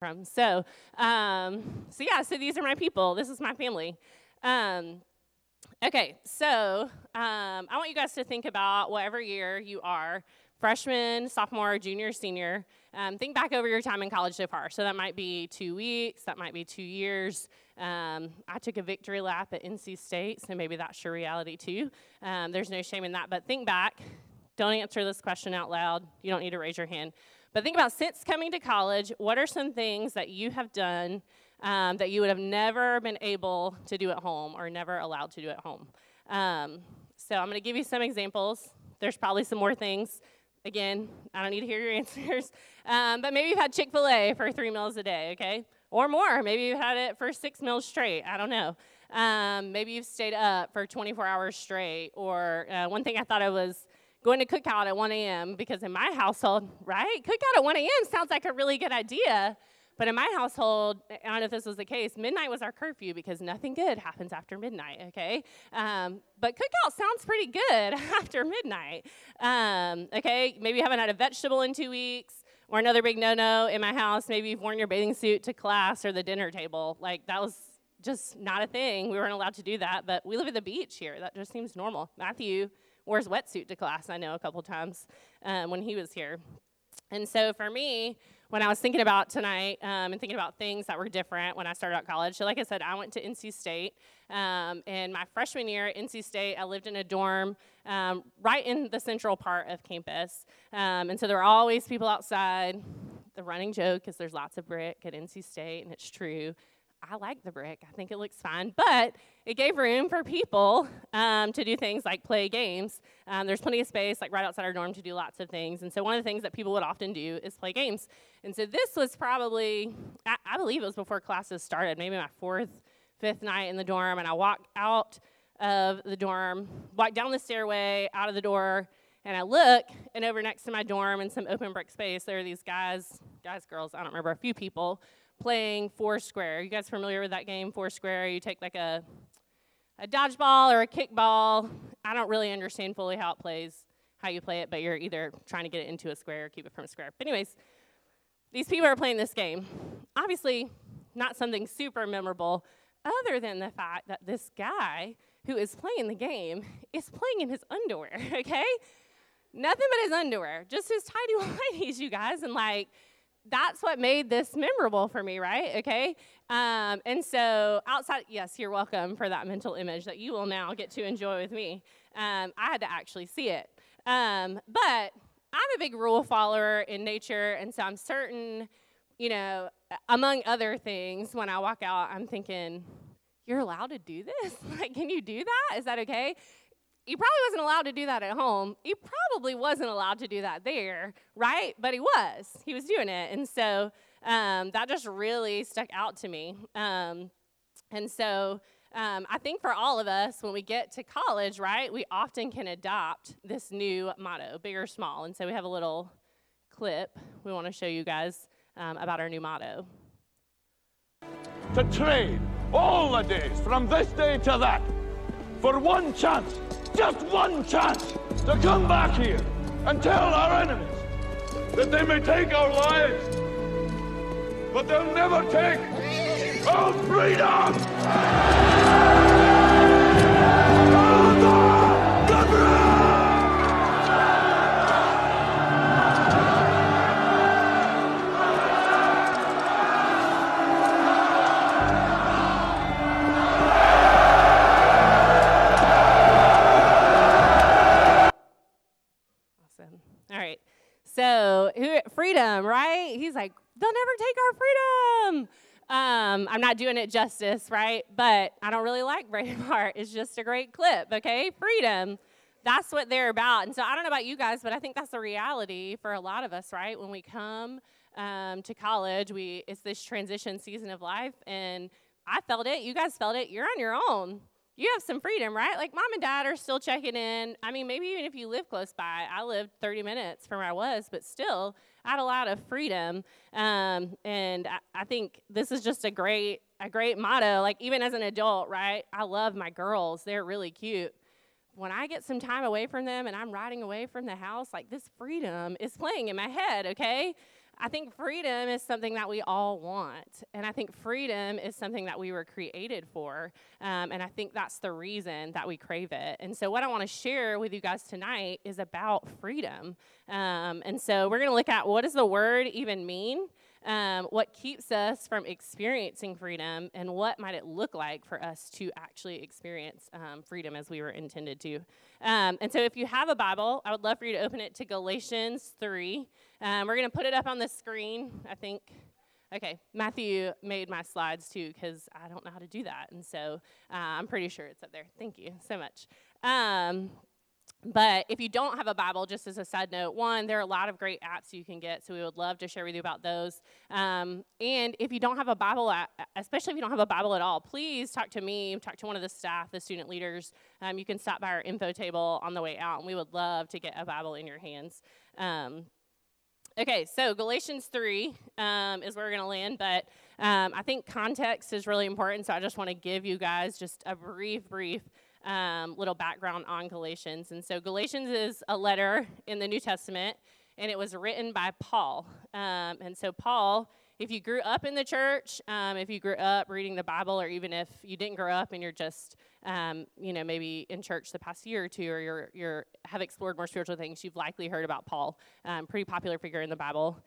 from. So, um, so yeah, so these are my people. This is my family. Um, okay, so um, I want you guys to think about whatever year you are freshman, sophomore, junior, senior. Um, think back over your time in college so far. So that might be two weeks, that might be two years. Um, I took a victory lap at NC State, so maybe that's your reality too. Um, there's no shame in that. But think back. Don't answer this question out loud. You don't need to raise your hand. But think about since coming to college, what are some things that you have done um, that you would have never been able to do at home or never allowed to do at home? Um, so I'm going to give you some examples. There's probably some more things. Again, I don't need to hear your answers. Um, but maybe you've had Chick fil A for three meals a day, okay? Or more. Maybe you've had it for six meals straight. I don't know. Um, maybe you've stayed up for 24 hours straight. Or uh, one thing I thought I was going to cookout at 1 a.m. because in my household, right? Cookout at 1 a.m. sounds like a really good idea. But in my household, I don't know if this was the case, midnight was our curfew because nothing good happens after midnight, okay? Um, but cookout sounds pretty good after midnight, um, okay? Maybe you haven't had a vegetable in two weeks. Or another big no no in my house, maybe you've worn your bathing suit to class or the dinner table. Like, that was just not a thing. We weren't allowed to do that, but we live at the beach here. That just seems normal. Matthew wears wetsuit to class, I know, a couple times um, when he was here. And so for me, when I was thinking about tonight um, and thinking about things that were different when I started out college, so like I said, I went to NC State. Um, and my freshman year at NC State, I lived in a dorm um, right in the central part of campus. Um, and so there were always people outside. The running joke is there's lots of brick at NC State, and it's true. I like the brick. I think it looks fine. But it gave room for people um, to do things like play games. Um, there's plenty of space, like right outside our dorm, to do lots of things. And so one of the things that people would often do is play games. And so this was probably, I, I believe it was before classes started, maybe my fourth, fifth night in the dorm. And I walked out of the dorm, walked down the stairway, out of the door, and I look, and over next to my dorm in some open brick space, there are these guys, guys, girls, I don't remember, a few people playing Foursquare. Are you guys familiar with that game, Foursquare? You take like a a dodgeball or a kickball. I don't really understand fully how it plays, how you play it, but you're either trying to get it into a square or keep it from a square. But anyways, these people are playing this game. Obviously, not something super memorable, other than the fact that this guy who is playing the game is playing in his underwear, okay? Nothing but his underwear, just his tidy whities, you guys, and like that's what made this memorable for me, right? Okay. Um, and so, outside, yes, you're welcome for that mental image that you will now get to enjoy with me. Um, I had to actually see it. Um, but I'm a big rule follower in nature, and so I'm certain, you know, among other things, when I walk out, I'm thinking, you're allowed to do this? like, can you do that? Is that okay? He probably wasn't allowed to do that at home. He probably wasn't allowed to do that there, right? But he was. He was doing it. And so um, that just really stuck out to me. Um, and so um, I think for all of us, when we get to college, right, we often can adopt this new motto, big or small. And so we have a little clip we want to show you guys um, about our new motto. To train all the days from this day to that for one chance just one chance to come back here and tell our enemies that they may take our lives, but they'll never take our freedom! They'll never take our freedom. Um, I'm not doing it justice, right? But I don't really like Braveheart. It's just a great clip, okay? Freedom. That's what they're about. And so I don't know about you guys, but I think that's the reality for a lot of us, right? When we come um, to college, we it's this transition season of life, and I felt it. You guys felt it. You're on your own you have some freedom, right? Like mom and dad are still checking in. I mean, maybe even if you live close by, I lived 30 minutes from where I was, but still, had a lot of freedom. Um, and I, I think this is just a great, a great motto. Like even as an adult, right? I love my girls; they're really cute. When I get some time away from them and I'm riding away from the house, like this freedom is playing in my head. Okay, I think freedom is something that we all want. And I think freedom is something that we were created for. Um, and I think that's the reason that we crave it. And so, what I want to share with you guys tonight is about freedom. Um, and so, we're going to look at what does the word even mean? Um, what keeps us from experiencing freedom, and what might it look like for us to actually experience um, freedom as we were intended to. Um, and so, if you have a Bible, I would love for you to open it to Galatians 3. Um, we're going to put it up on the screen, I think. Okay, Matthew made my slides too because I don't know how to do that. And so uh, I'm pretty sure it's up there. Thank you so much. Um, but if you don't have a Bible, just as a side note, one, there are a lot of great apps you can get, so we would love to share with you about those. Um, and if you don't have a Bible, especially if you don't have a Bible at all, please talk to me, talk to one of the staff, the student leaders. Um, you can stop by our info table on the way out, and we would love to get a Bible in your hands. Um, okay, so Galatians 3 um, is where we're going to land, but um, I think context is really important, so I just want to give you guys just a brief, brief um, little background on Galatians. And so, Galatians is a letter in the New Testament, and it was written by Paul. Um, and so, Paul, if you grew up in the church, um, if you grew up reading the Bible, or even if you didn't grow up and you're just, um, you know, maybe in church the past year or two, or you're, you're have explored more spiritual things, you've likely heard about Paul, um, pretty popular figure in the Bible.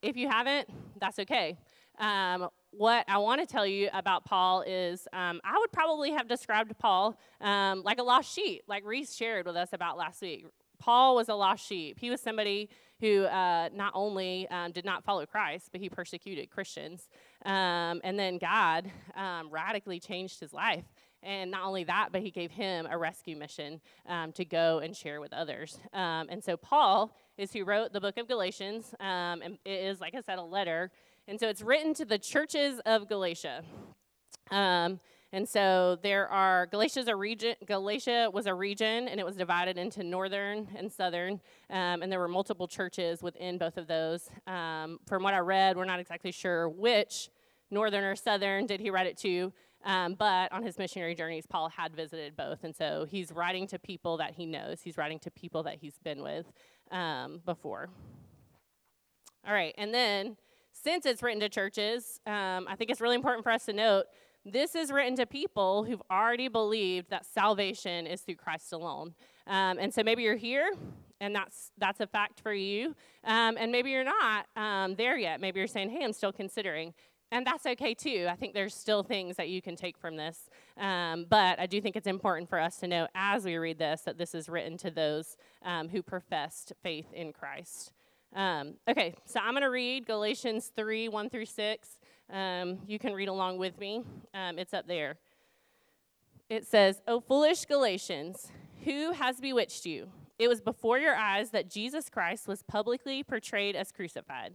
If you haven't, that's okay. Um, what I want to tell you about Paul is um, I would probably have described Paul um, like a lost sheep, like Reese shared with us about last week. Paul was a lost sheep. He was somebody who uh, not only um, did not follow Christ, but he persecuted Christians. Um, and then God um, radically changed his life. And not only that, but he gave him a rescue mission um, to go and share with others. and so Paul is who wrote the book of Galatians. and it is, like I said, a letter and so it's written to the churches of Galatia. Um, and so there are Galatia's a region. Galatia was a region, and it was divided into northern and southern. Um, and there were multiple churches within both of those. Um, from what I read, we're not exactly sure which northern or southern did he write it to. Um, but on his missionary journeys, Paul had visited both, and so he's writing to people that he knows. He's writing to people that he's been with um, before. All right, and then since it's written to churches, um, I think it's really important for us to note this is written to people who've already believed that salvation is through Christ alone. Um, and so maybe you're here and that's that's a fact for you um, and maybe you're not um, there yet maybe you're saying hey i'm still considering and that's okay too i think there's still things that you can take from this um, but i do think it's important for us to know as we read this that this is written to those um, who professed faith in christ um, okay, so I'm going to read Galatians 3 1 through 6. Um, you can read along with me, um, it's up there. It says, O foolish Galatians, who has bewitched you? It was before your eyes that Jesus Christ was publicly portrayed as crucified.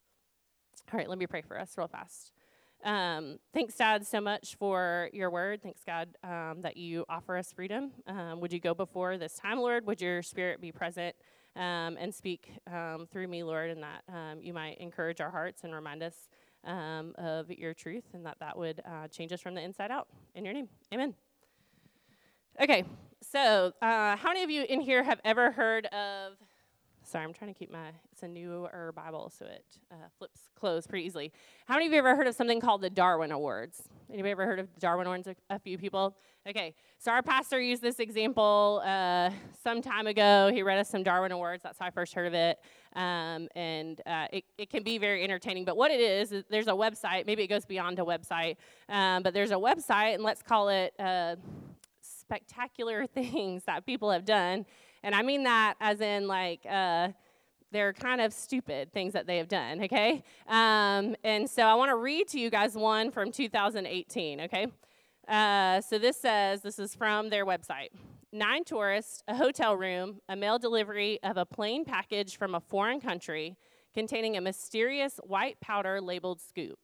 All right, let me pray for us real fast. Um, thanks, Dad, so much for your word. Thanks, God, um, that you offer us freedom. Um, would you go before this time, Lord? Would your spirit be present? um, and speak um, through me, Lord, and that um, you might encourage our hearts and remind us of your truth, and that that would uh, change us from the inside out. In your name, amen. Okay, so uh, how many of you in here have ever heard of Sorry, I'm trying to keep my, it's a newer Bible, so it uh, flips closed pretty easily. How many of you ever heard of something called the Darwin Awards? Anybody ever heard of Darwin Awards? A, a few people? Okay, so our pastor used this example uh, some time ago. He read us some Darwin Awards. That's how I first heard of it. Um, and uh, it, it can be very entertaining. But what it is, is there's a website. Maybe it goes beyond a website. Um, but there's a website, and let's call it uh, spectacular things that people have done and I mean that as in like, uh, they're kind of stupid things that they have done, okay? Um, and so I want to read to you guys one from 2018, okay? Uh, so this says, this is from their website Nine tourists, a hotel room, a mail delivery of a plane package from a foreign country, containing a mysterious white powder labeled scoop.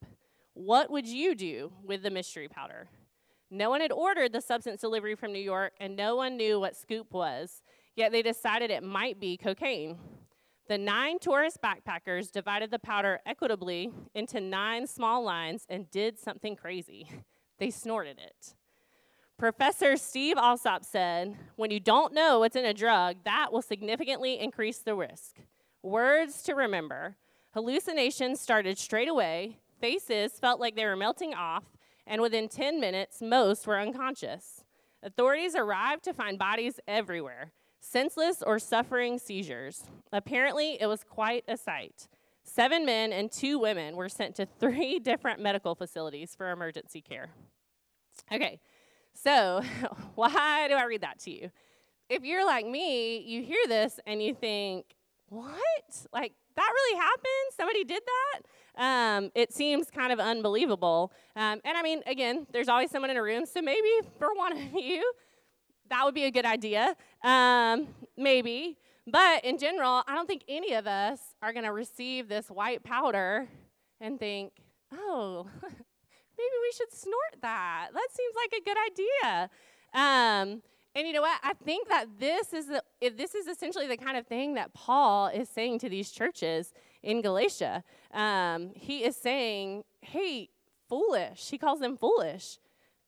What would you do with the mystery powder? No one had ordered the substance delivery from New York, and no one knew what scoop was, yet they decided it might be cocaine. The nine tourist backpackers divided the powder equitably into nine small lines and did something crazy. They snorted it. Professor Steve Allsop said, When you don't know what's in a drug, that will significantly increase the risk. Words to remember. Hallucinations started straight away, faces felt like they were melting off, and within 10 minutes, most were unconscious. Authorities arrived to find bodies everywhere senseless or suffering seizures. Apparently, it was quite a sight. Seven men and two women were sent to three different medical facilities for emergency care. Okay, so why do I read that to you? If you're like me, you hear this and you think, what? Like, that really happened? Somebody did that? Um, it seems kind of unbelievable. Um, and I mean, again, there's always someone in a room, so maybe for one of you, that would be a good idea. Um, maybe. But in general, I don't think any of us are going to receive this white powder and think, oh, maybe we should snort that. That seems like a good idea. Um, and you know what? I think that this is the, this is essentially the kind of thing that Paul is saying to these churches in Galatia. Um, he is saying, "Hey, foolish." He calls them foolish.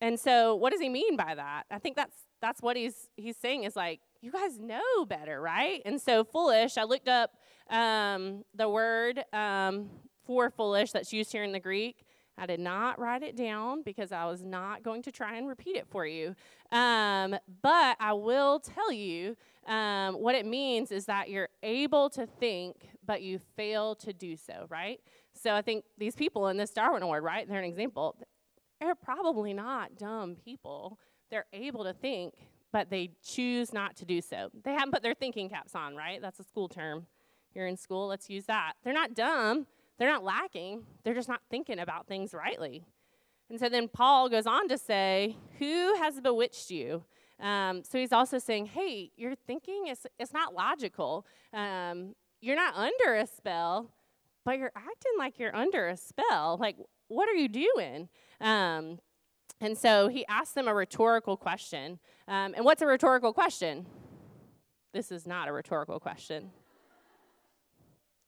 And so, what does he mean by that? I think that's that's what he's he's saying is like you guys know better, right? And so foolish. I looked up um, the word um, for foolish that's used here in the Greek. I did not write it down because I was not going to try and repeat it for you. Um, but I will tell you um, what it means is that you're able to think, but you fail to do so, right? So I think these people in this Darwin Award, right? They're an example. They're probably not dumb people they're able to think, but they choose not to do so. They haven't put their thinking caps on, right? That's a school term. You're in school, let's use that. They're not dumb, they're not lacking, they're just not thinking about things rightly. And so then Paul goes on to say, Who has bewitched you? Um, so he's also saying, Hey, your thinking is it's not logical. Um, you're not under a spell, but you're acting like you're under a spell. Like, what are you doing? Um, and so he asked them a rhetorical question. Um, and what's a rhetorical question? This is not a rhetorical question.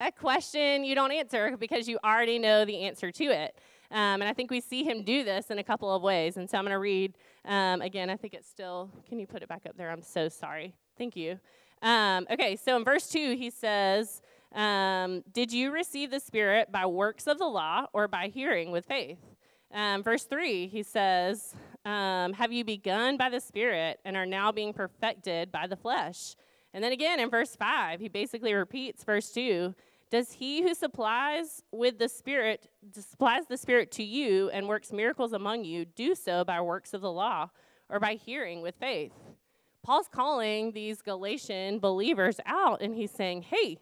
A question you don't answer because you already know the answer to it. Um, and I think we see him do this in a couple of ways. And so I'm going to read um, again. I think it's still, can you put it back up there? I'm so sorry. Thank you. Um, okay, so in verse 2, he says, um, Did you receive the Spirit by works of the law or by hearing with faith? Um, verse 3, he says, um, Have you begun by the Spirit and are now being perfected by the flesh? And then again in verse 5, he basically repeats verse 2 Does he who supplies with the Spirit, supplies the Spirit to you and works miracles among you, do so by works of the law or by hearing with faith? Paul's calling these Galatian believers out and he's saying, Hey,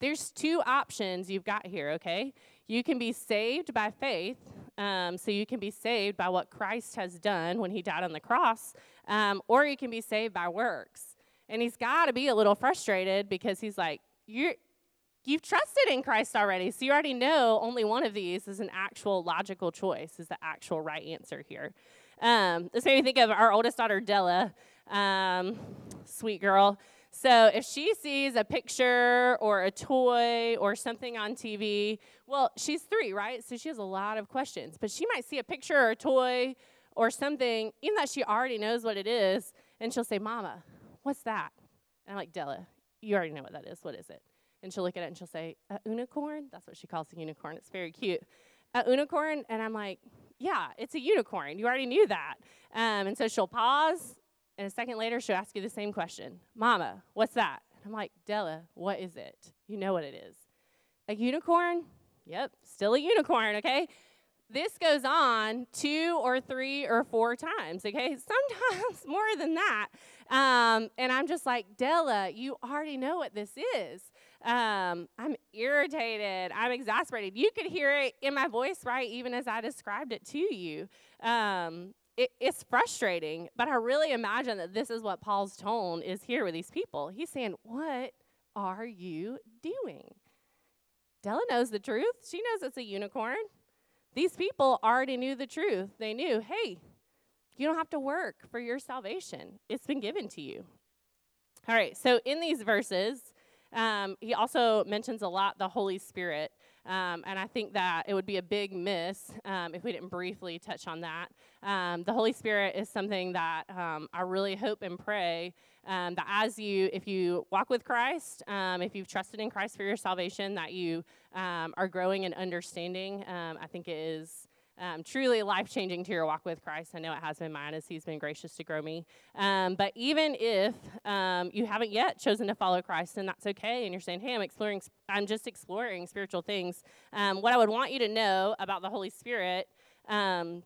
there's two options you've got here, okay? You can be saved by faith um, so you can be saved by what Christ has done when he died on the cross, um, or you can be saved by works. And he's got to be a little frustrated because he's like, You're, you've trusted in Christ already, so you already know only one of these is an actual logical choice, is the actual right answer here. Um, this made me think of our oldest daughter, Della, um, sweet girl. So if she sees a picture or a toy or something on TV, well, she's three, right? So she has a lot of questions. But she might see a picture or a toy or something, even though she already knows what it is, and she'll say, Mama, what's that? And I'm like, Della, you already know what that is. What is it? And she'll look at it and she'll say, a unicorn? That's what she calls a unicorn. It's very cute. A unicorn? And I'm like, yeah, it's a unicorn. You already knew that. Um, and so she'll pause and a second later, she'll ask you the same question Mama, what's that? And I'm like, Della, what is it? You know what it is. A unicorn? Yep, still a unicorn, okay? This goes on two or three or four times, okay? Sometimes more than that. Um, and I'm just like, Della, you already know what this is. Um, I'm irritated. I'm exasperated. You could hear it in my voice, right? Even as I described it to you. Um, it, it's frustrating, but I really imagine that this is what Paul's tone is here with these people. He's saying, What are you doing? Della knows the truth. She knows it's a unicorn. These people already knew the truth. They knew, hey, you don't have to work for your salvation, it's been given to you. All right, so in these verses, um, he also mentions a lot the Holy Spirit. Um, and I think that it would be a big miss um, if we didn't briefly touch on that. Um, the Holy Spirit is something that um, I really hope and pray um, that as you, if you walk with Christ, um, if you've trusted in Christ for your salvation, that you are growing in understanding. I think it is um, truly life changing to your walk with Christ. I know it has been mine as He's been gracious to grow me. Um, but even if um, you haven't yet chosen to follow Christ, and that's okay, and you're saying, "Hey, I'm exploring. I'm just exploring spiritual things." Um, what I would want you to know about the Holy Spirit um,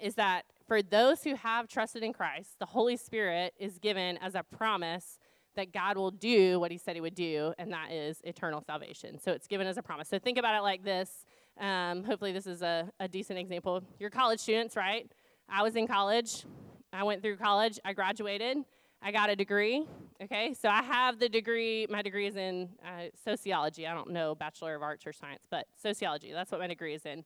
is that for those who have trusted in Christ, the Holy Spirit is given as a promise that God will do what He said He would do, and that is eternal salvation. So it's given as a promise. So think about it like this. Um, hopefully, this is a, a decent example. You're college students, right? I was in college. I went through college. I graduated. I got a degree. Okay, so I have the degree. My degree is in uh, sociology. I don't know Bachelor of Arts or Science, but sociology. That's what my degree is in.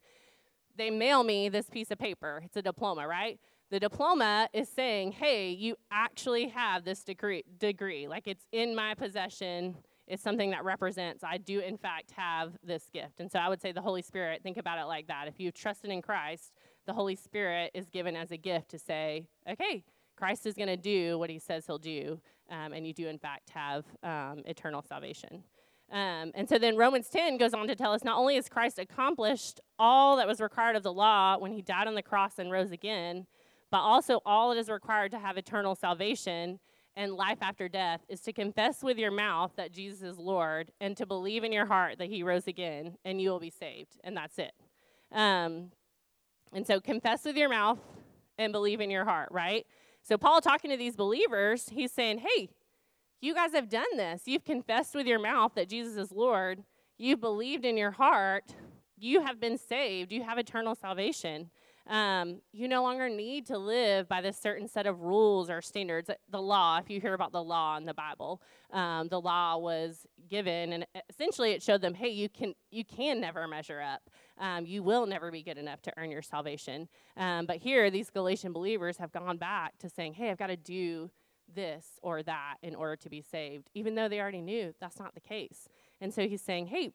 They mail me this piece of paper. It's a diploma, right? The diploma is saying, "Hey, you actually have this degree. Degree, like it's in my possession is something that represents I do, in fact, have this gift. And so I would say the Holy Spirit, think about it like that. If you've trusted in Christ, the Holy Spirit is given as a gift to say, okay, Christ is going to do what he says he'll do, um, and you do, in fact, have um, eternal salvation. Um, and so then Romans 10 goes on to tell us not only has Christ accomplished all that was required of the law when he died on the cross and rose again, but also all that is required to have eternal salvation and life after death is to confess with your mouth that Jesus is Lord and to believe in your heart that he rose again and you will be saved. And that's it. Um, and so confess with your mouth and believe in your heart, right? So, Paul talking to these believers, he's saying, hey, you guys have done this. You've confessed with your mouth that Jesus is Lord. You've believed in your heart. You have been saved. You have eternal salvation. Um, you no longer need to live by this certain set of rules or standards. The law, if you hear about the law in the Bible, um, the law was given, and essentially it showed them, hey, you can you can never measure up. Um, you will never be good enough to earn your salvation. Um, but here, these Galatian believers have gone back to saying, hey, I've got to do this or that in order to be saved, even though they already knew that's not the case. And so he's saying, hey,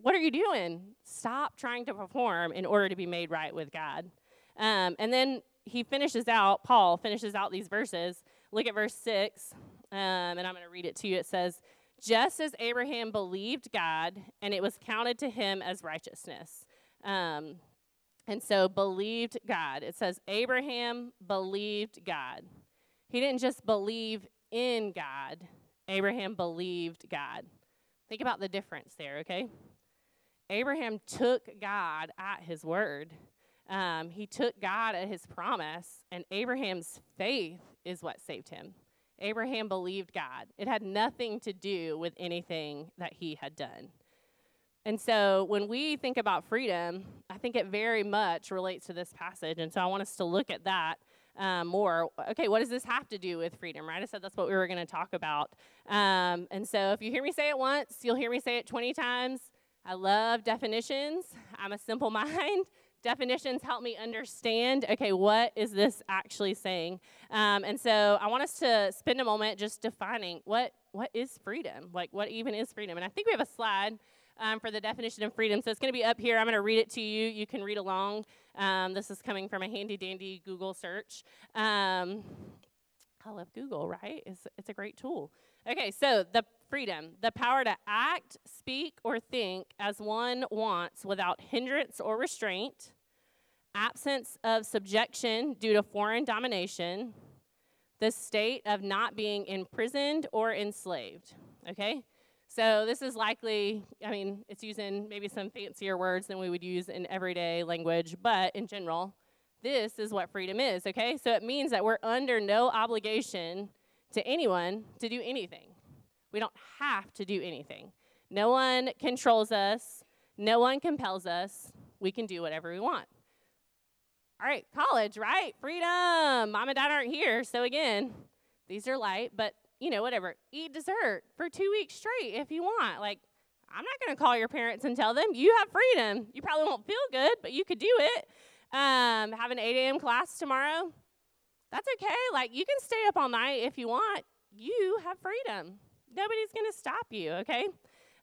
what are you doing? Stop trying to perform in order to be made right with God. Um, and then he finishes out, Paul finishes out these verses. Look at verse 6, um, and I'm going to read it to you. It says, Just as Abraham believed God, and it was counted to him as righteousness. Um, and so, believed God. It says, Abraham believed God. He didn't just believe in God, Abraham believed God. Think about the difference there, okay? Abraham took God at his word. Um, he took God at his promise, and Abraham's faith is what saved him. Abraham believed God. It had nothing to do with anything that he had done. And so when we think about freedom, I think it very much relates to this passage. And so I want us to look at that um, more. Okay, what does this have to do with freedom, right? I said that's what we were going to talk about. Um, and so if you hear me say it once, you'll hear me say it 20 times. I love definitions. I'm a simple mind. definitions help me understand okay, what is this actually saying? Um, and so I want us to spend a moment just defining what, what is freedom? Like, what even is freedom? And I think we have a slide. Um, for the definition of freedom. So it's going to be up here. I'm going to read it to you. You can read along. Um, this is coming from a handy dandy Google search. Um, I love Google, right? It's, it's a great tool. Okay, so the freedom, the power to act, speak, or think as one wants without hindrance or restraint, absence of subjection due to foreign domination, the state of not being imprisoned or enslaved. Okay? So this is likely, I mean, it's using maybe some fancier words than we would use in everyday language, but in general, this is what freedom is, okay? So it means that we're under no obligation to anyone to do anything. We don't have to do anything. No one controls us, no one compels us. We can do whatever we want. All right, college, right? Freedom. Mom and dad aren't here. So, again, these are light, but you know, whatever. Eat dessert for two weeks straight if you want. Like, I'm not going to call your parents and tell them. You have freedom. You probably won't feel good, but you could do it. Um, have an 8 a.m. class tomorrow. That's okay. Like, you can stay up all night if you want. You have freedom. Nobody's going to stop you, okay?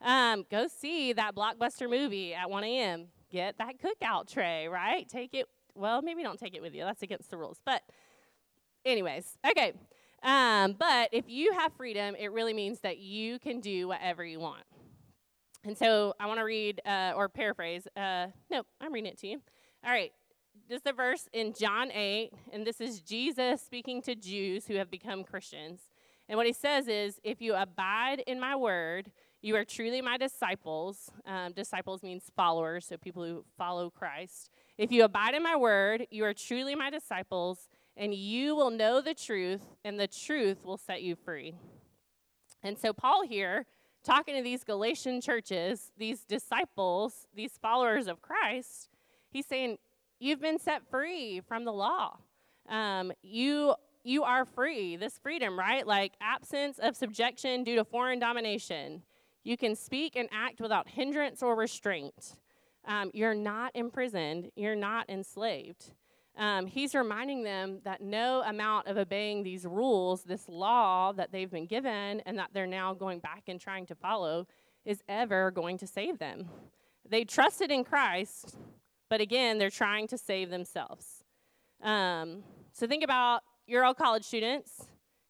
Um, go see that blockbuster movie at 1 a.m. Get that cookout tray, right? Take it. Well, maybe don't take it with you. That's against the rules. But, anyways, okay. Um, but if you have freedom, it really means that you can do whatever you want. And so I want to read uh, or paraphrase. Uh, nope, I'm reading it to you. All right. This is the verse in John 8, and this is Jesus speaking to Jews who have become Christians. And what he says is, If you abide in my word, you are truly my disciples. Um, disciples means followers, so people who follow Christ. If you abide in my word, you are truly my disciples, and you will know the truth, and the truth will set you free. And so, Paul here, talking to these Galatian churches, these disciples, these followers of Christ, he's saying, You've been set free from the law. Um, you you are free. This freedom, right? Like absence of subjection due to foreign domination. You can speak and act without hindrance or restraint. Um, you're not imprisoned. You're not enslaved. Um, he's reminding them that no amount of obeying these rules, this law that they've been given and that they're now going back and trying to follow, is ever going to save them. They trusted in Christ, but again, they're trying to save themselves. Um, so think about you're all college students.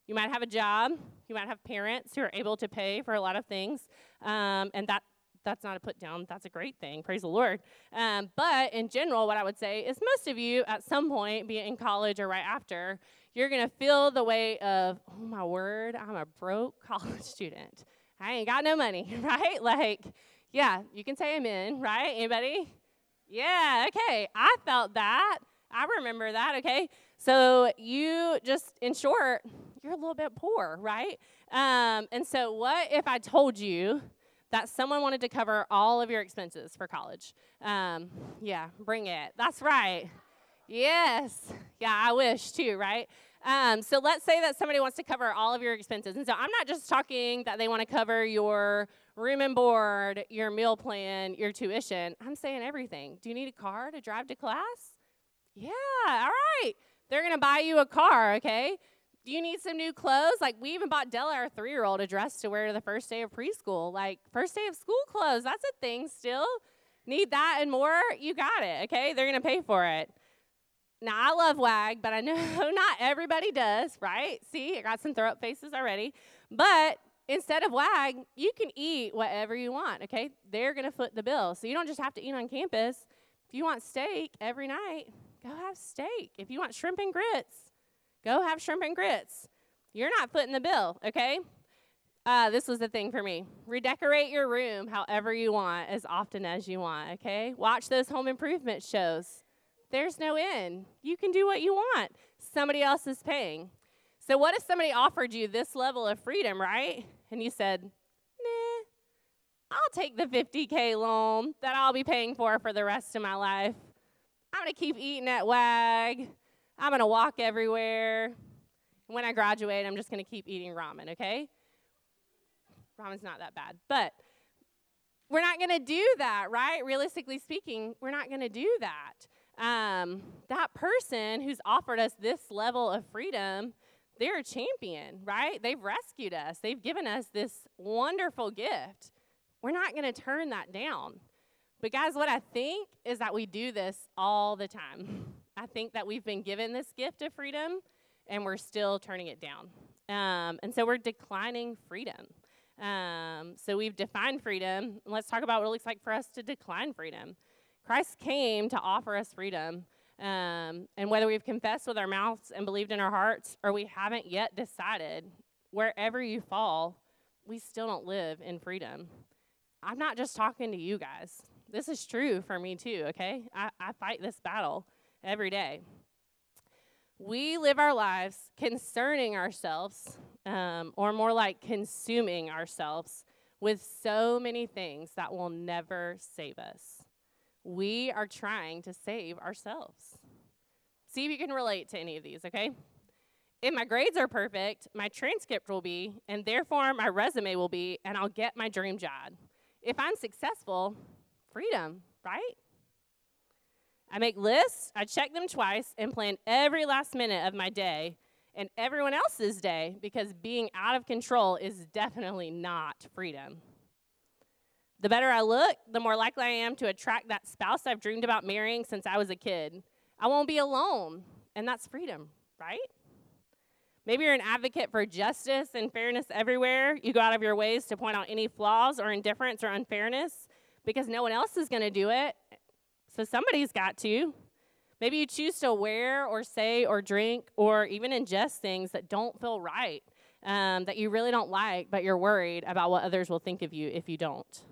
You might have a job. You might have parents who are able to pay for a lot of things, um, and that that's not a put down. That's a great thing. Praise the Lord. Um, but in general, what I would say is most of you, at some point, be it in college or right after, you're going to feel the weight of, oh my word, I'm a broke college student. I ain't got no money, right? Like, yeah, you can say amen, right? Anybody? Yeah, okay. I felt that. I remember that, okay? So you just, in short, you're a little bit poor, right? Um, and so, what if I told you that someone wanted to cover all of your expenses for college? Um, yeah, bring it. That's right. Yes. Yeah, I wish too, right? Um, so let's say that somebody wants to cover all of your expenses. And so I'm not just talking that they want to cover your room and board, your meal plan, your tuition. I'm saying everything. Do you need a car to drive to class? Yeah, all right. They're going to buy you a car, okay? Do you need some new clothes? Like, we even bought Della, our three year old, a dress to wear to the first day of preschool. Like, first day of school clothes, that's a thing still. Need that and more? You got it, okay? They're going to pay for it. Now, I love WAG, but I know not everybody does, right? See, I got some throw up faces already. But instead of WAG, you can eat whatever you want, okay? They're going to foot the bill. So you don't just have to eat on campus. If you want steak every night, go have steak. If you want shrimp and grits, Go have shrimp and grits. You're not footing the bill, okay? Uh, this was the thing for me. Redecorate your room however you want, as often as you want, okay? Watch those home improvement shows. There's no end. You can do what you want. Somebody else is paying. So, what if somebody offered you this level of freedom, right? And you said, nah, I'll take the 50K loan that I'll be paying for for the rest of my life. I'm going to keep eating at WAG. I'm going to walk everywhere. When I graduate, I'm just going to keep eating ramen, okay? Ramen's not that bad. But we're not going to do that, right? Realistically speaking, we're not going to do that. Um, that person who's offered us this level of freedom, they're a champion, right? They've rescued us, they've given us this wonderful gift. We're not going to turn that down. But, guys, what I think is that we do this all the time. I think that we've been given this gift of freedom and we're still turning it down. Um, and so we're declining freedom. Um, so we've defined freedom. Let's talk about what it looks like for us to decline freedom. Christ came to offer us freedom. Um, and whether we've confessed with our mouths and believed in our hearts or we haven't yet decided, wherever you fall, we still don't live in freedom. I'm not just talking to you guys. This is true for me too, okay? I, I fight this battle every day. We live our lives concerning ourselves, um, or more like consuming ourselves, with so many things that will never save us. We are trying to save ourselves. See if you can relate to any of these, okay? If my grades are perfect, my transcript will be, and therefore my resume will be, and I'll get my dream job. If I'm successful, freedom, right? I make lists, I check them twice, and plan every last minute of my day and everyone else's day because being out of control is definitely not freedom. The better I look, the more likely I am to attract that spouse I've dreamed about marrying since I was a kid. I won't be alone, and that's freedom, right? Maybe you're an advocate for justice and fairness everywhere. You go out of your ways to point out any flaws or indifference or unfairness because no one else is going to do it. So somebody's got to. Maybe you choose to wear or say or drink or even ingest things that don't feel right, um, that you really don't like, but you're worried about what others will think of you if you don't.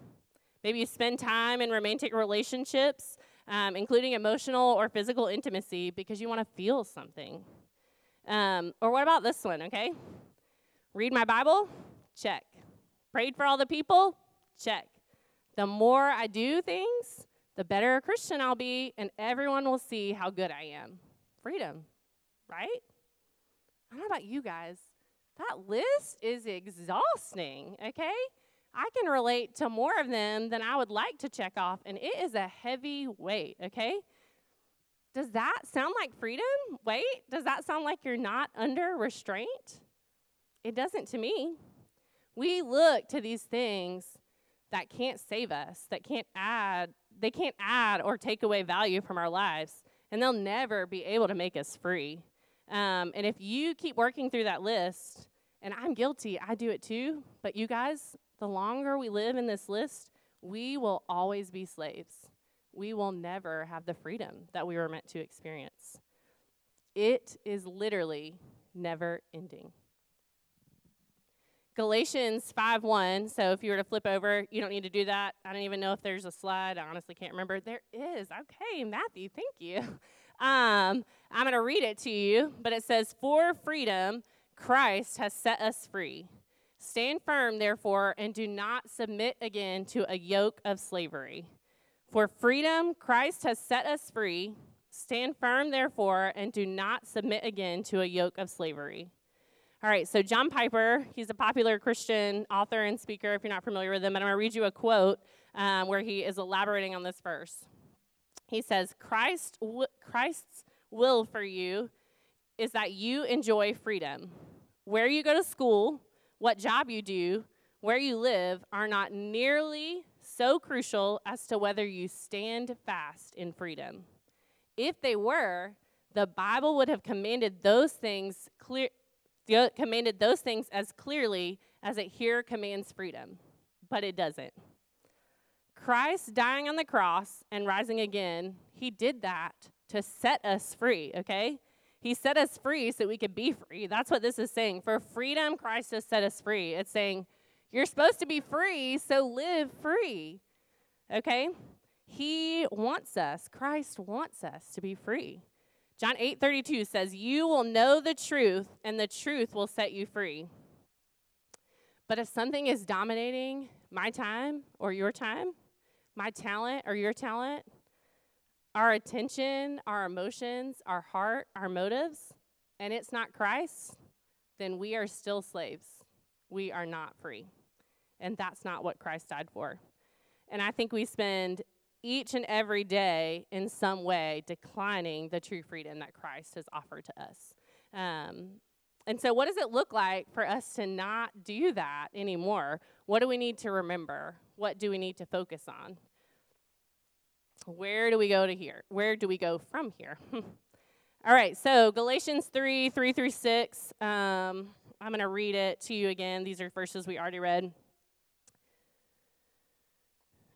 Maybe you spend time in romantic relationships, um, including emotional or physical intimacy, because you want to feel something. Um, or what about this one, okay? Read my Bible? Check. Prayed for all the people? Check. The more I do things, the better a Christian I'll be, and everyone will see how good I am. Freedom, right? I don't know about you guys. That list is exhausting, okay? I can relate to more of them than I would like to check off, and it is a heavy weight, okay? Does that sound like freedom? Wait, does that sound like you're not under restraint? It doesn't to me. We look to these things that can't save us, that can't add they can't add or take away value from our lives, and they'll never be able to make us free. Um, and if you keep working through that list, and I'm guilty, I do it too, but you guys, the longer we live in this list, we will always be slaves. We will never have the freedom that we were meant to experience. It is literally never ending. Galatians 5:1. So if you were to flip over, you don't need to do that. I don't even know if there's a slide. I honestly can't remember. There is. Okay, Matthew, thank you. Um, I'm going to read it to you, but it says, "For freedom Christ has set us free. Stand firm, therefore, and do not submit again to a yoke of slavery. For freedom Christ has set us free. Stand firm, therefore, and do not submit again to a yoke of slavery." All right, so John Piper, he's a popular Christian author and speaker, if you're not familiar with him, and I'm going to read you a quote um, where he is elaborating on this verse. He says, Christ, w- Christ's will for you is that you enjoy freedom. Where you go to school, what job you do, where you live are not nearly so crucial as to whether you stand fast in freedom. If they were, the Bible would have commanded those things clear, commanded those things as clearly as it here commands freedom, but it doesn't. Christ dying on the cross and rising again, he did that to set us free, okay? He set us free so we could be free. That's what this is saying. For freedom, Christ has set us free. It's saying, you're supposed to be free, so live free, okay? He wants us, Christ wants us to be free. John 8 32 says, You will know the truth, and the truth will set you free. But if something is dominating my time or your time, my talent or your talent, our attention, our emotions, our heart, our motives, and it's not Christ, then we are still slaves. We are not free. And that's not what Christ died for. And I think we spend each and every day in some way declining the true freedom that Christ has offered to us. Um, and so, what does it look like for us to not do that anymore? What do we need to remember? What do we need to focus on? Where do we go to here? Where do we go from here? All right, so Galatians 3 3 through 6. Um, I'm going to read it to you again. These are verses we already read.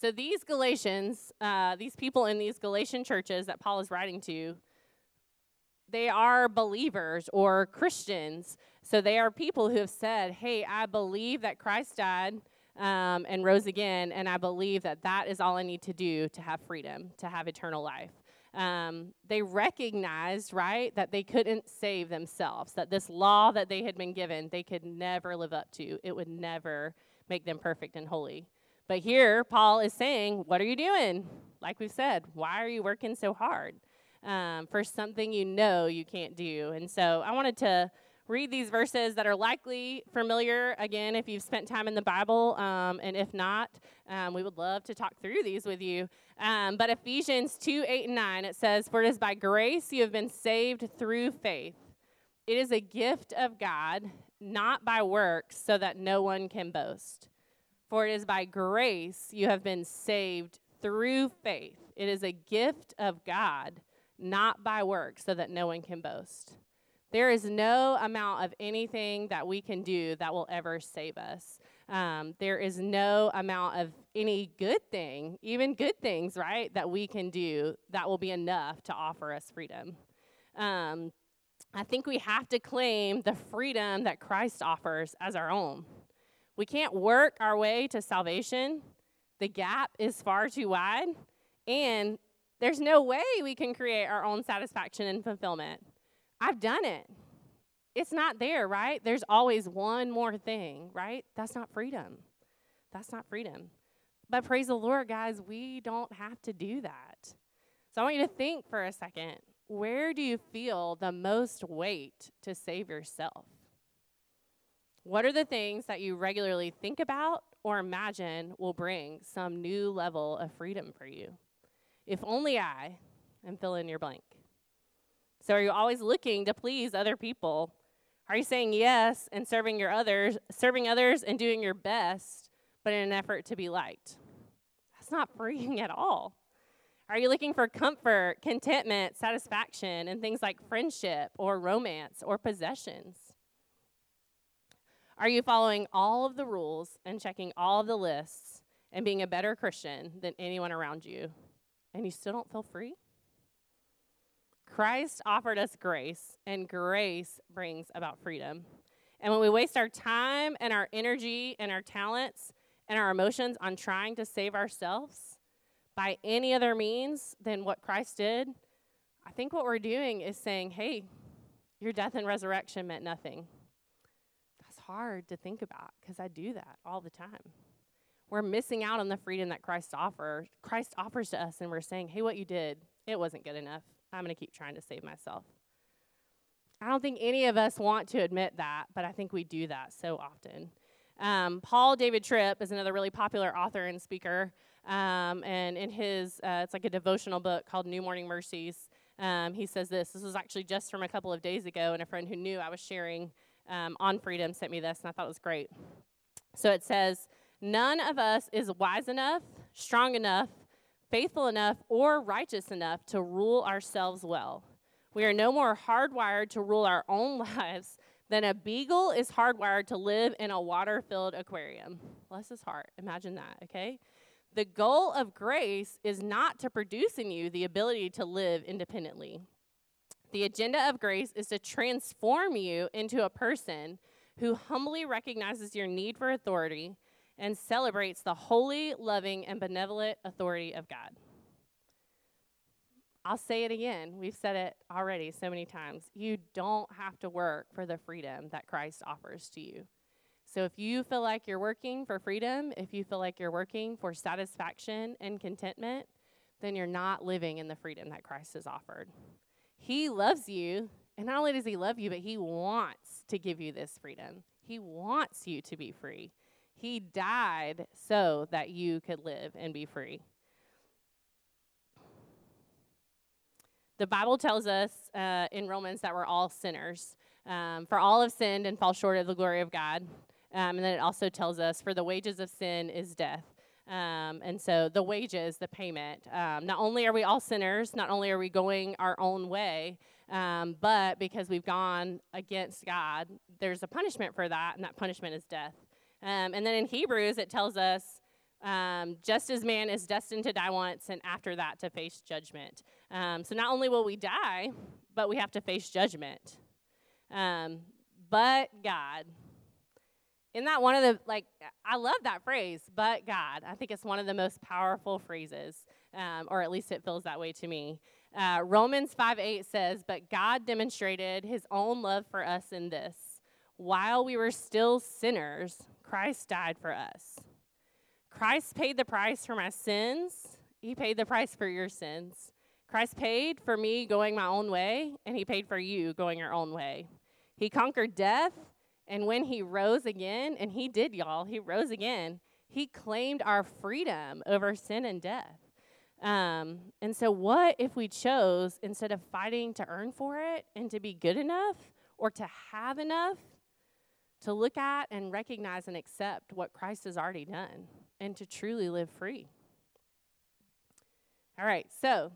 So these Galatians, uh, these people in these Galatian churches that Paul is writing to, they are believers or Christians. So they are people who have said, "Hey, I believe that Christ died, um, and rose again. And I believe that that is all I need to do to have freedom, to have eternal life. Um, they recognized, right, that they couldn't save themselves, that this law that they had been given, they could never live up to. It would never make them perfect and holy. But here, Paul is saying, What are you doing? Like we've said, why are you working so hard um, for something you know you can't do? And so I wanted to read these verses that are likely familiar again if you've spent time in the Bible. Um, and if not, um, we would love to talk through these with you. Um, but Ephesians 2 8 and 9, it says, For it is by grace you have been saved through faith. It is a gift of God, not by works, so that no one can boast. For it is by grace you have been saved through faith. It is a gift of God, not by works, so that no one can boast. There is no amount of anything that we can do that will ever save us. Um, there is no amount of any good thing, even good things, right, that we can do that will be enough to offer us freedom. Um, I think we have to claim the freedom that Christ offers as our own. We can't work our way to salvation. The gap is far too wide, and there's no way we can create our own satisfaction and fulfillment. I've done it. It's not there, right? There's always one more thing, right? That's not freedom. That's not freedom. But praise the Lord, guys, we don't have to do that. So I want you to think for a second where do you feel the most weight to save yourself? What are the things that you regularly think about or imagine will bring some new level of freedom for you? If only I, and fill in your blank. So are you always looking to please other people? Are you saying yes and serving your others, serving others and doing your best, but in an effort to be liked? That's not freeing at all. Are you looking for comfort, contentment, satisfaction and things like friendship or romance or possessions? Are you following all of the rules and checking all of the lists and being a better Christian than anyone around you? And you still don't feel free? Christ offered us grace, and grace brings about freedom. And when we waste our time and our energy and our talents and our emotions on trying to save ourselves by any other means than what Christ did, I think what we're doing is saying, hey, your death and resurrection meant nothing. Hard to think about because I do that all the time. We're missing out on the freedom that Christ offers. Christ offers to us, and we're saying, hey, what you did, it wasn't good enough. I'm going to keep trying to save myself. I don't think any of us want to admit that, but I think we do that so often. Um, Paul David Tripp is another really popular author and speaker. Um, and in his, uh, it's like a devotional book called New Morning Mercies. Um, he says this. This was actually just from a couple of days ago, and a friend who knew I was sharing um, on freedom sent me this, and I thought it was great. So it says, None of us is wise enough, strong enough, faithful enough, or righteous enough to rule ourselves well. We are no more hardwired to rule our own lives than a beagle is hardwired to live in a water filled aquarium. Bless his heart. Imagine that, okay? The goal of grace is not to produce in you the ability to live independently. The agenda of grace is to transform you into a person who humbly recognizes your need for authority and celebrates the holy, loving, and benevolent authority of God. I'll say it again. We've said it already so many times. You don't have to work for the freedom that Christ offers to you. So if you feel like you're working for freedom, if you feel like you're working for satisfaction and contentment, then you're not living in the freedom that Christ has offered. He loves you, and not only does he love you, but he wants to give you this freedom. He wants you to be free. He died so that you could live and be free. The Bible tells us uh, in Romans that we're all sinners. Um, for all have sinned and fall short of the glory of God. Um, and then it also tells us, for the wages of sin is death. Um, and so the wages, the payment. Um, not only are we all sinners, not only are we going our own way, um, but because we've gone against God, there's a punishment for that, and that punishment is death. Um, and then in Hebrews, it tells us um, just as man is destined to die once, and after that to face judgment. Um, so not only will we die, but we have to face judgment. But God, isn't that one of the, like, I love that phrase, but God. I think it's one of the most powerful phrases, um, or at least it feels that way to me. Uh, Romans 5 8 says, But God demonstrated his own love for us in this. While we were still sinners, Christ died for us. Christ paid the price for my sins, he paid the price for your sins. Christ paid for me going my own way, and he paid for you going your own way. He conquered death, and when he rose again, and he did, y'all, he rose again, he claimed our freedom over sin and death. Um, and so, what if we chose, instead of fighting to earn for it and to be good enough or to have enough, to look at and recognize and accept what Christ has already done and to truly live free? All right, so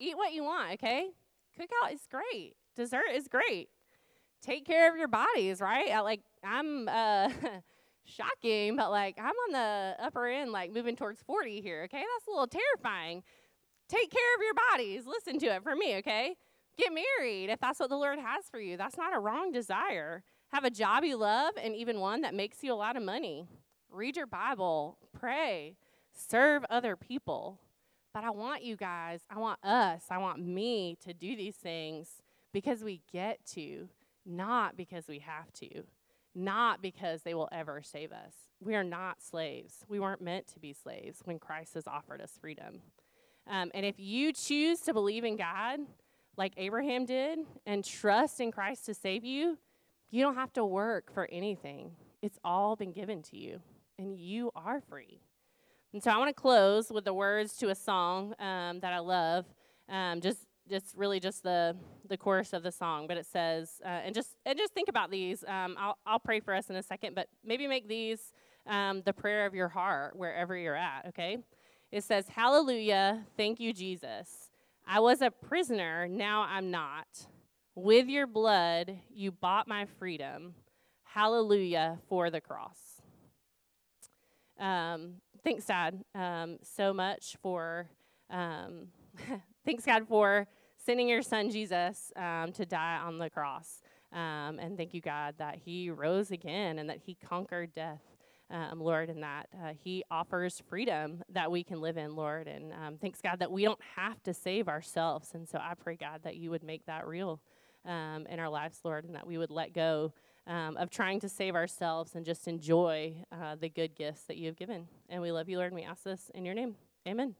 eat what you want, okay? Cookout is great, dessert is great. Take care of your bodies, right? I, like, I'm. Uh, shocking, but like I'm on the upper end, like moving towards 40 here, okay? That's a little terrifying. Take care of your bodies. Listen to it for me, okay? Get married if that's what the Lord has for you. That's not a wrong desire. Have a job you love and even one that makes you a lot of money. Read your Bible, pray, serve other people. But I want you guys, I want us, I want me to do these things because we get to, not because we have to not because they will ever save us. We are not slaves. We weren't meant to be slaves when Christ has offered us freedom. Um, and if you choose to believe in God like Abraham did and trust in Christ to save you, you don't have to work for anything. It's all been given to you, and you are free. And so I want to close with the words to a song um, that I love. Um, just just really just the the chorus of the song, but it says, uh, and just and just think about these. Um, I'll I'll pray for us in a second, but maybe make these um, the prayer of your heart wherever you're at. Okay, it says, "Hallelujah, thank you, Jesus. I was a prisoner, now I'm not. With your blood, you bought my freedom. Hallelujah for the cross." Um, thanks, Dad, um, so much for. Um, thanks, God, for sending your son Jesus um, to die on the cross. Um, and thank you, God, that he rose again and that he conquered death. Um, Lord, and that uh, He offers freedom that we can live in, Lord. And um, thanks, God, that we don't have to save ourselves. And so I pray, God, that you would make that real um, in our lives, Lord, and that we would let go um, of trying to save ourselves and just enjoy uh, the good gifts that you have given. And we love you, Lord, and we ask this in your name. Amen.